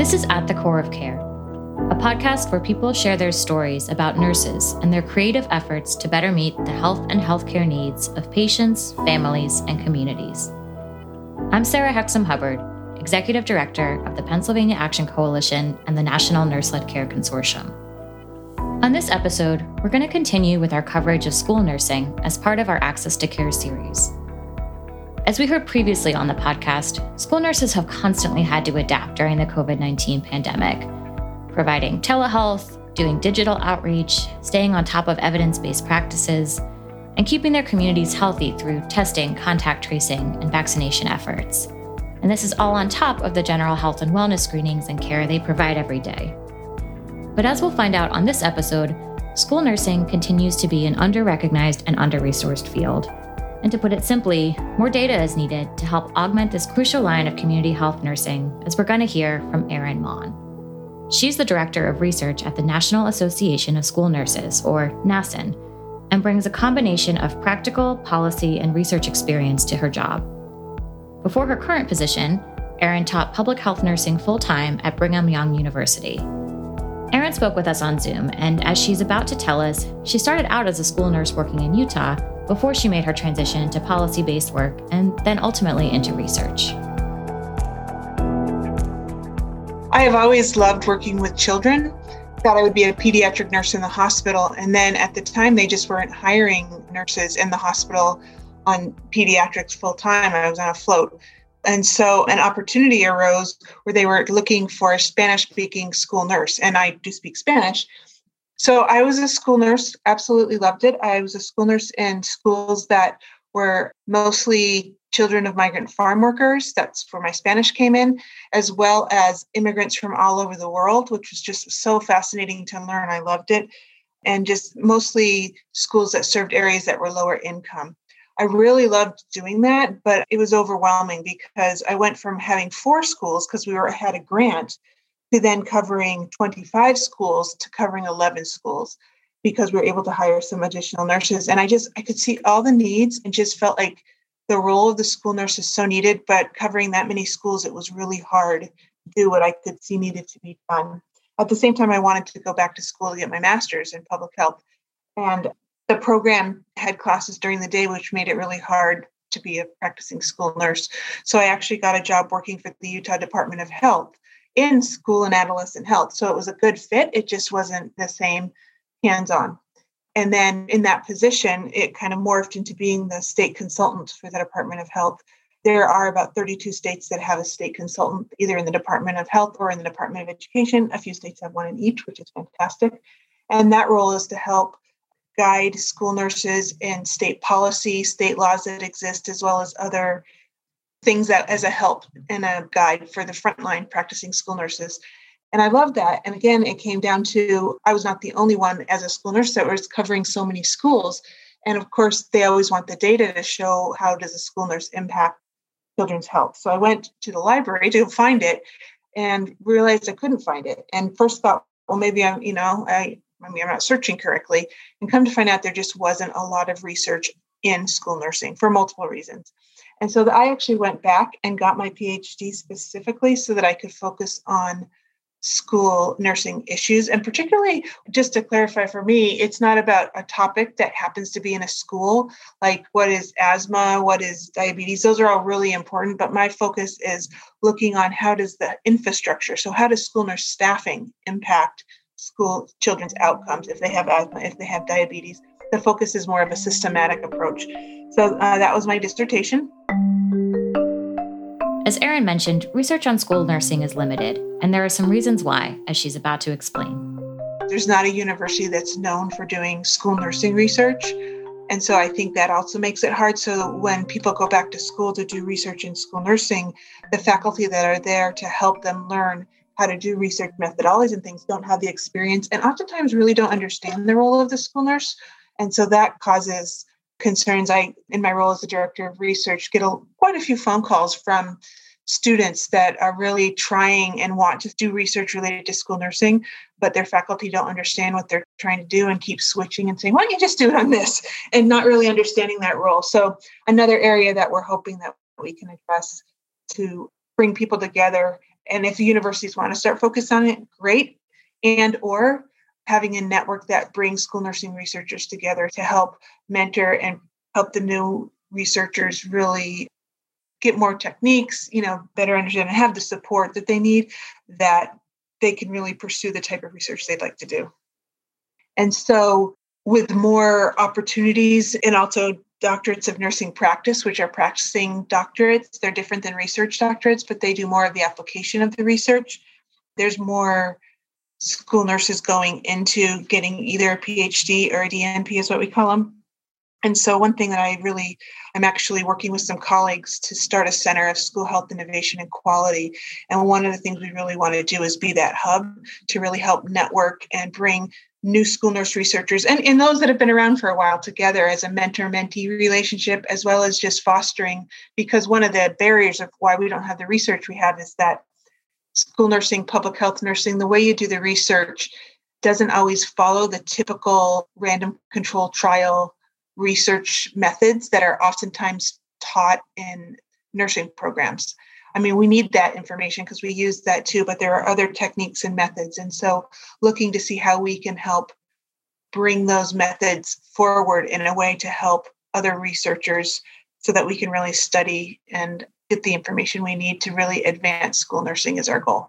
This is At the Core of Care, a podcast where people share their stories about nurses and their creative efforts to better meet the health and healthcare needs of patients, families, and communities. I'm Sarah Hexem Hubbard, Executive Director of the Pennsylvania Action Coalition and the National Nurse Led Care Consortium. On this episode, we're going to continue with our coverage of school nursing as part of our Access to Care series. As we heard previously on the podcast, school nurses have constantly had to adapt during the COVID 19 pandemic, providing telehealth, doing digital outreach, staying on top of evidence based practices, and keeping their communities healthy through testing, contact tracing, and vaccination efforts. And this is all on top of the general health and wellness screenings and care they provide every day. But as we'll find out on this episode, school nursing continues to be an under recognized and under resourced field. And to put it simply, more data is needed to help augment this crucial line of community health nursing, as we're going to hear from Erin Maughan. She's the Director of Research at the National Association of School Nurses, or NASN, and brings a combination of practical, policy, and research experience to her job. Before her current position, Erin taught public health nursing full time at Brigham Young University. Erin spoke with us on Zoom, and as she's about to tell us, she started out as a school nurse working in Utah before she made her transition to policy based work and then ultimately into research. I have always loved working with children. Thought I would be a pediatric nurse in the hospital. And then at the time, they just weren't hiring nurses in the hospital on pediatrics full time. I was on a float. And so an opportunity arose where they were looking for a Spanish speaking school nurse. And I do speak Spanish. So I was a school nurse, absolutely loved it. I was a school nurse in schools that were mostly children of migrant farm workers. That's where my Spanish came in, as well as immigrants from all over the world, which was just so fascinating to learn. I loved it. And just mostly schools that served areas that were lower income. I really loved doing that, but it was overwhelming because I went from having four schools because we were had a grant to then covering 25 schools to covering 11 schools because we were able to hire some additional nurses and I just I could see all the needs and just felt like the role of the school nurse is so needed but covering that many schools it was really hard to do what I could see needed to be done. At the same time I wanted to go back to school to get my masters in public health and the program had classes during the day, which made it really hard to be a practicing school nurse. So I actually got a job working for the Utah Department of Health in school and adolescent health. So it was a good fit. It just wasn't the same hands on. And then in that position, it kind of morphed into being the state consultant for the Department of Health. There are about 32 states that have a state consultant, either in the Department of Health or in the Department of Education. A few states have one in each, which is fantastic. And that role is to help guide school nurses in state policy, state laws that exist, as well as other things that as a help and a guide for the frontline practicing school nurses. And I love that. And again, it came down to I was not the only one as a school nurse that was covering so many schools. And of course, they always want the data to show how does a school nurse impact children's health. So I went to the library to find it and realized I couldn't find it. And first thought, well, maybe I'm, you know, I Mean, I'm not searching correctly. And come to find out, there just wasn't a lot of research in school nursing for multiple reasons. And so I actually went back and got my PhD specifically so that I could focus on school nursing issues. And particularly, just to clarify for me, it's not about a topic that happens to be in a school, like what is asthma, what is diabetes. Those are all really important. But my focus is looking on how does the infrastructure, so how does school nurse staffing impact school children's outcomes if they have asthma, if they have diabetes. The focus is more of a systematic approach. So uh, that was my dissertation. As Erin mentioned, research on school nursing is limited, and there are some reasons why, as she's about to explain. There's not a university that's known for doing school nursing research. And so I think that also makes it hard. So when people go back to school to do research in school nursing, the faculty that are there to help them learn how to do research methodologies and things don't have the experience and oftentimes really don't understand the role of the school nurse. And so that causes concerns. I, in my role as the director of research, get a, quite a few phone calls from students that are really trying and want to do research related to school nursing, but their faculty don't understand what they're trying to do and keep switching and saying, why don't you just do it on this? And not really understanding that role. So, another area that we're hoping that we can address to bring people together And if universities want to start focus on it, great. And or having a network that brings school nursing researchers together to help mentor and help the new researchers really get more techniques, you know, better understand and have the support that they need that they can really pursue the type of research they'd like to do. And so with more opportunities and also doctorates of nursing practice, which are practicing doctorates. They're different than research doctorates, but they do more of the application of the research. There's more school nurses going into getting either a PhD or a DNP, is what we call them. And so, one thing that I really, I'm actually working with some colleagues to start a center of school health innovation and quality. And one of the things we really want to do is be that hub to really help network and bring new school nurse researchers and, and those that have been around for a while together as a mentor mentee relationship, as well as just fostering. Because one of the barriers of why we don't have the research we have is that school nursing, public health nursing, the way you do the research doesn't always follow the typical random control trial research methods that are oftentimes taught in nursing programs. I mean, we need that information because we use that too, but there are other techniques and methods. And so, looking to see how we can help bring those methods forward in a way to help other researchers so that we can really study and get the information we need to really advance school nursing is our goal.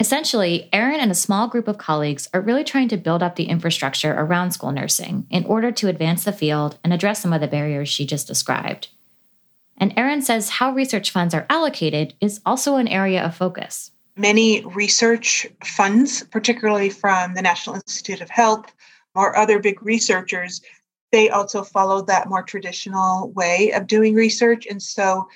Essentially, Erin and a small group of colleagues are really trying to build up the infrastructure around school nursing in order to advance the field and address some of the barriers she just described. And Erin says how research funds are allocated is also an area of focus. Many research funds, particularly from the National Institute of Health or other big researchers, they also follow that more traditional way of doing research. And so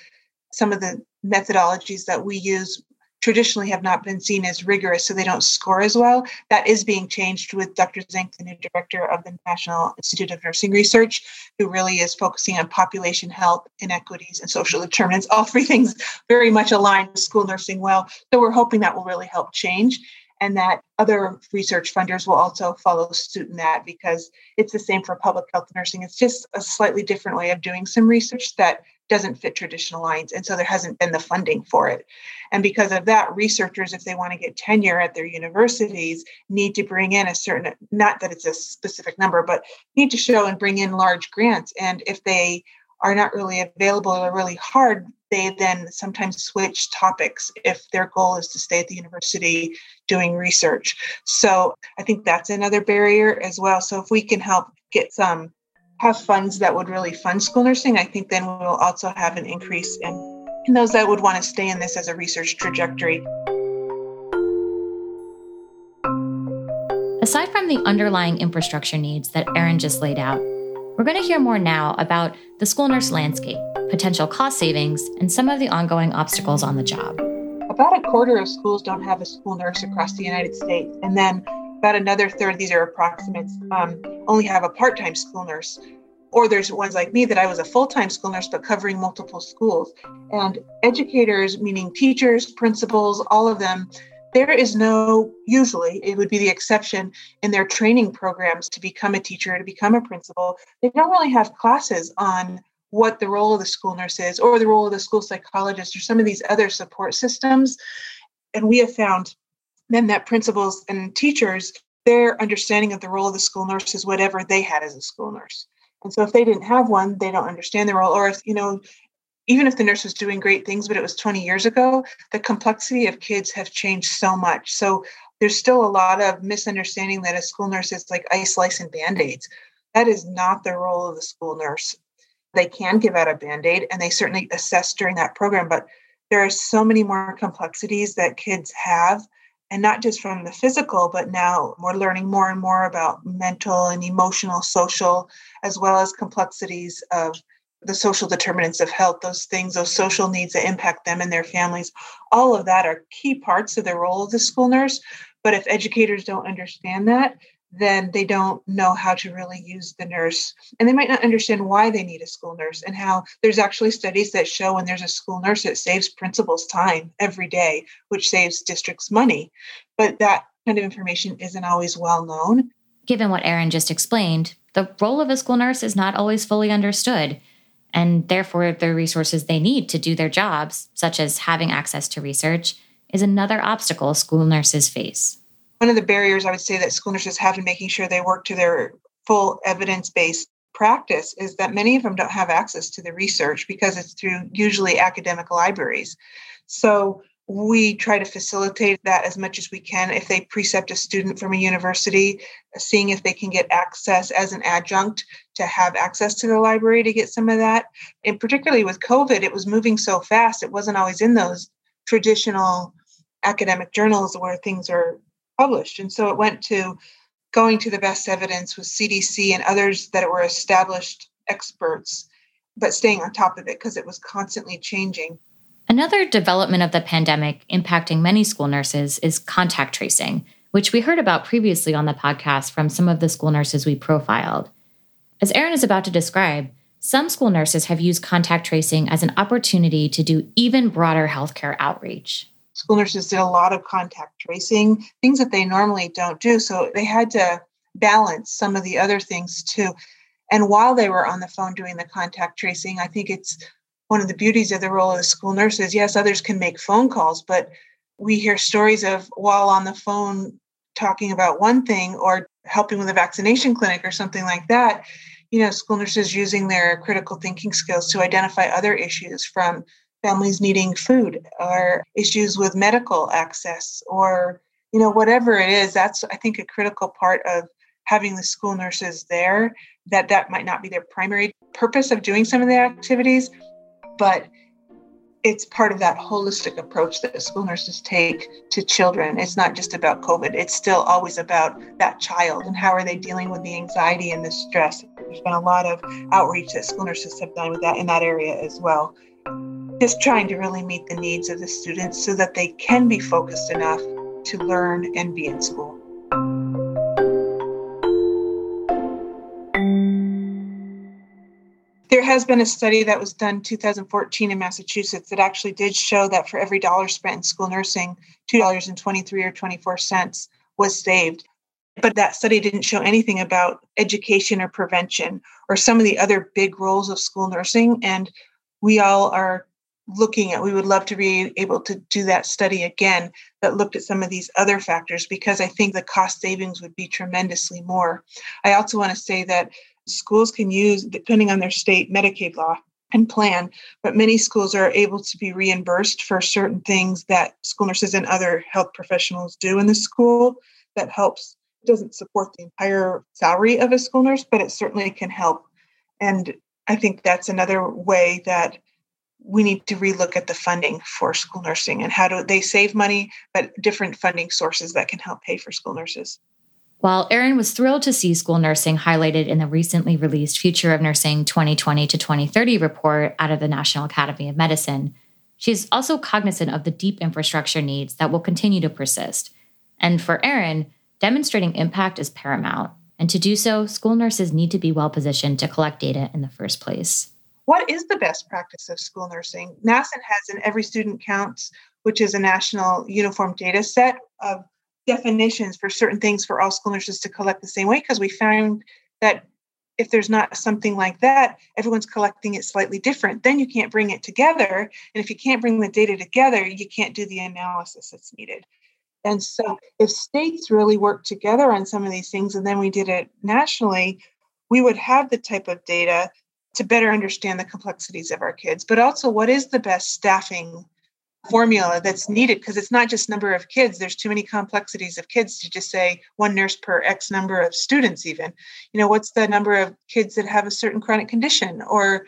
some of the methodologies that we use traditionally have not been seen as rigorous, so they don't score as well. That is being changed with Dr. Zenk, the new director of the National Institute of Nursing Research, who really is focusing on population health, inequities, and social determinants. All three things very much aligned with school nursing well. So we're hoping that will really help change and that other research funders will also follow suit in that because it's the same for public health nursing. It's just a slightly different way of doing some research that doesn't fit traditional lines. And so there hasn't been the funding for it. And because of that, researchers, if they want to get tenure at their universities, need to bring in a certain, not that it's a specific number, but need to show and bring in large grants. And if they are not really available or really hard, they then sometimes switch topics if their goal is to stay at the university doing research. So I think that's another barrier as well. So if we can help get some have funds that would really fund school nursing, I think then we'll also have an increase in, in those that would want to stay in this as a research trajectory. Aside from the underlying infrastructure needs that Erin just laid out, we're going to hear more now about the school nurse landscape, potential cost savings, and some of the ongoing obstacles on the job. About a quarter of schools don't have a school nurse across the United States. And then about another third, these are approximates, um, only have a part time school nurse. Or there's ones like me that I was a full time school nurse, but covering multiple schools. And educators, meaning teachers, principals, all of them, there is no, usually, it would be the exception in their training programs to become a teacher, to become a principal. They don't really have classes on what the role of the school nurse is or the role of the school psychologist or some of these other support systems. And we have found then that principals and teachers, their understanding of the role of the school nurse is whatever they had as a school nurse. And so if they didn't have one, they don't understand the role. Or if, you know, even if the nurse was doing great things, but it was 20 years ago, the complexity of kids have changed so much. So there's still a lot of misunderstanding that a school nurse is like ice, lice, and band-aids. That is not the role of the school nurse. They can give out a band-aid and they certainly assess during that program, but there are so many more complexities that kids have and not just from the physical, but now we're learning more and more about mental and emotional, social, as well as complexities of the social determinants of health, those things, those social needs that impact them and their families. All of that are key parts of the role of the school nurse. But if educators don't understand that, then they don't know how to really use the nurse. And they might not understand why they need a school nurse and how there's actually studies that show when there's a school nurse, it saves principals time every day, which saves districts money. But that kind of information isn't always well known. Given what Erin just explained, the role of a school nurse is not always fully understood. And therefore, the resources they need to do their jobs, such as having access to research, is another obstacle school nurses face. One of the barriers I would say that school nurses have in making sure they work to their full evidence based practice is that many of them don't have access to the research because it's through usually academic libraries. So we try to facilitate that as much as we can. If they precept a student from a university, seeing if they can get access as an adjunct to have access to the library to get some of that. And particularly with COVID, it was moving so fast, it wasn't always in those traditional academic journals where things are published. And so it went to going to the best evidence with CDC and others that were established experts, but staying on top of it because it was constantly changing. Another development of the pandemic impacting many school nurses is contact tracing, which we heard about previously on the podcast from some of the school nurses we profiled. As Erin is about to describe, some school nurses have used contact tracing as an opportunity to do even broader healthcare outreach. School nurses did a lot of contact tracing, things that they normally don't do. So they had to balance some of the other things too. And while they were on the phone doing the contact tracing, I think it's one of the beauties of the role of the school nurses. yes, others can make phone calls, but we hear stories of while on the phone talking about one thing or helping with a vaccination clinic or something like that, you know, school nurses using their critical thinking skills to identify other issues from families needing food or issues with medical access or, you know, whatever it is. That's, I think, a critical part of having the school nurses there that that might not be their primary purpose of doing some of the activities but it's part of that holistic approach that school nurses take to children. It's not just about COVID, it's still always about that child and how are they dealing with the anxiety and the stress. There's been a lot of outreach that school nurses have done with that in that area as well. Just trying to really meet the needs of the students so that they can be focused enough to learn and be in school. There has been a study that was done 2014 in Massachusetts that actually did show that for every dollar spent in school nursing, $2.23 or 24 cents was saved. But that study didn't show anything about education or prevention or some of the other big roles of school nursing. And we all are looking at, we would love to be able to do that study again that looked at some of these other factors because I think the cost savings would be tremendously more. I also want to say that schools can use, depending on their state Medicaid law and plan, but many schools are able to be reimbursed for certain things that school nurses and other health professionals do in the school that helps doesn't support the entire salary of a school nurse but it certainly can help and i think that's another way that we need to relook at the funding for school nursing and how do they save money but different funding sources that can help pay for school nurses while Erin was thrilled to see school nursing highlighted in the recently released Future of Nursing 2020 to 2030 report out of the National Academy of Medicine, she's also cognizant of the deep infrastructure needs that will continue to persist. And for Erin, demonstrating impact is paramount. And to do so, school nurses need to be well positioned to collect data in the first place. What is the best practice of school nursing? NASN has an Every Student Counts, which is a national uniform data set of definitions for certain things for all school nurses to collect the same way because we found that if there's not something like that, everyone's collecting it slightly different. Then you can't bring it together. And if you can't bring the data together, you can't do the analysis that's needed. And so, if states really work together on some of these things and then we did it nationally, we would have the type of data to better understand the complexities of our kids, but also what is the best staffing formula that's needed? Because it's not just number of kids. There's too many complexities of kids to just say one nurse per x number of students even. You know what's the number of kids that have a certain chronic condition or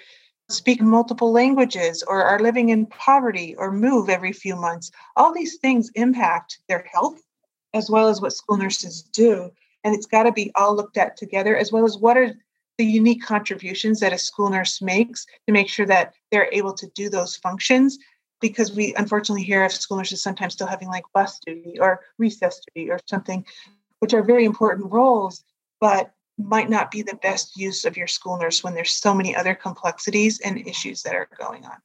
speak multiple languages or are living in poverty or move every few months? All these things impact their health as well as what school nurses do and it's got to be all looked at together as well as what are the unique contributions that a school nurse makes to make sure that they're able to do those functions because we unfortunately hear of school nurses sometimes still having like bus duty or recess duty or something, which are very important roles, but might not be the best use of your school nurse when there's so many other complexities and issues that are going on.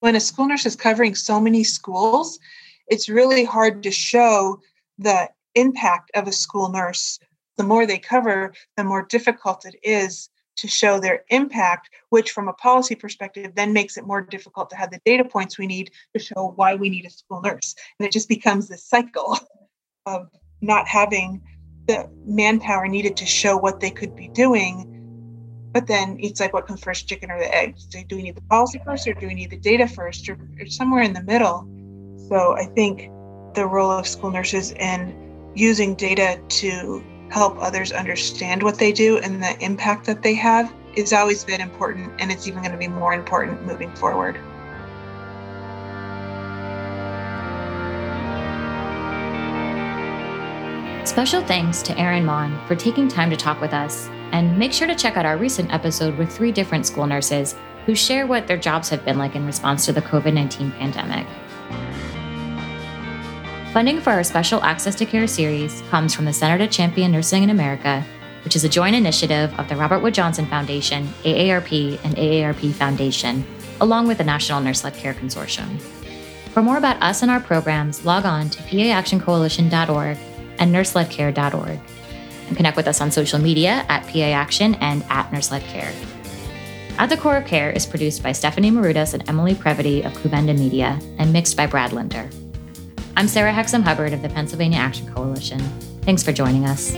When a school nurse is covering so many schools, it's really hard to show the impact of a school nurse. The more they cover, the more difficult it is to show their impact, which from a policy perspective then makes it more difficult to have the data points we need to show why we need a school nurse. And it just becomes this cycle of not having the manpower needed to show what they could be doing. But then it's like what comes first, chicken or the egg? Do we need the policy first or do we need the data first or, or somewhere in the middle? So I think the role of school nurses in using data to help others understand what they do and the impact that they have is always been important and it's even going to be more important moving forward. Special thanks to Erin Maughan for taking time to talk with us, and make sure to check out our recent episode with three different school nurses who share what their jobs have been like in response to the COVID 19 pandemic. Funding for our special Access to Care series comes from the Center to Champion Nursing in America, which is a joint initiative of the Robert Wood Johnson Foundation, AARP, and AARP Foundation, along with the National Nurse Led Care Consortium. For more about us and our programs, log on to paactioncoalition.org and nurseledcare.org. And connect with us on social media at PA Action and at Nurse Led Care. At the Core of Care is produced by Stephanie Marudas and Emily Previti of Kouvenda Media and mixed by Brad Linder. I'm Sarah Hexem Hubbard of the Pennsylvania Action Coalition. Thanks for joining us.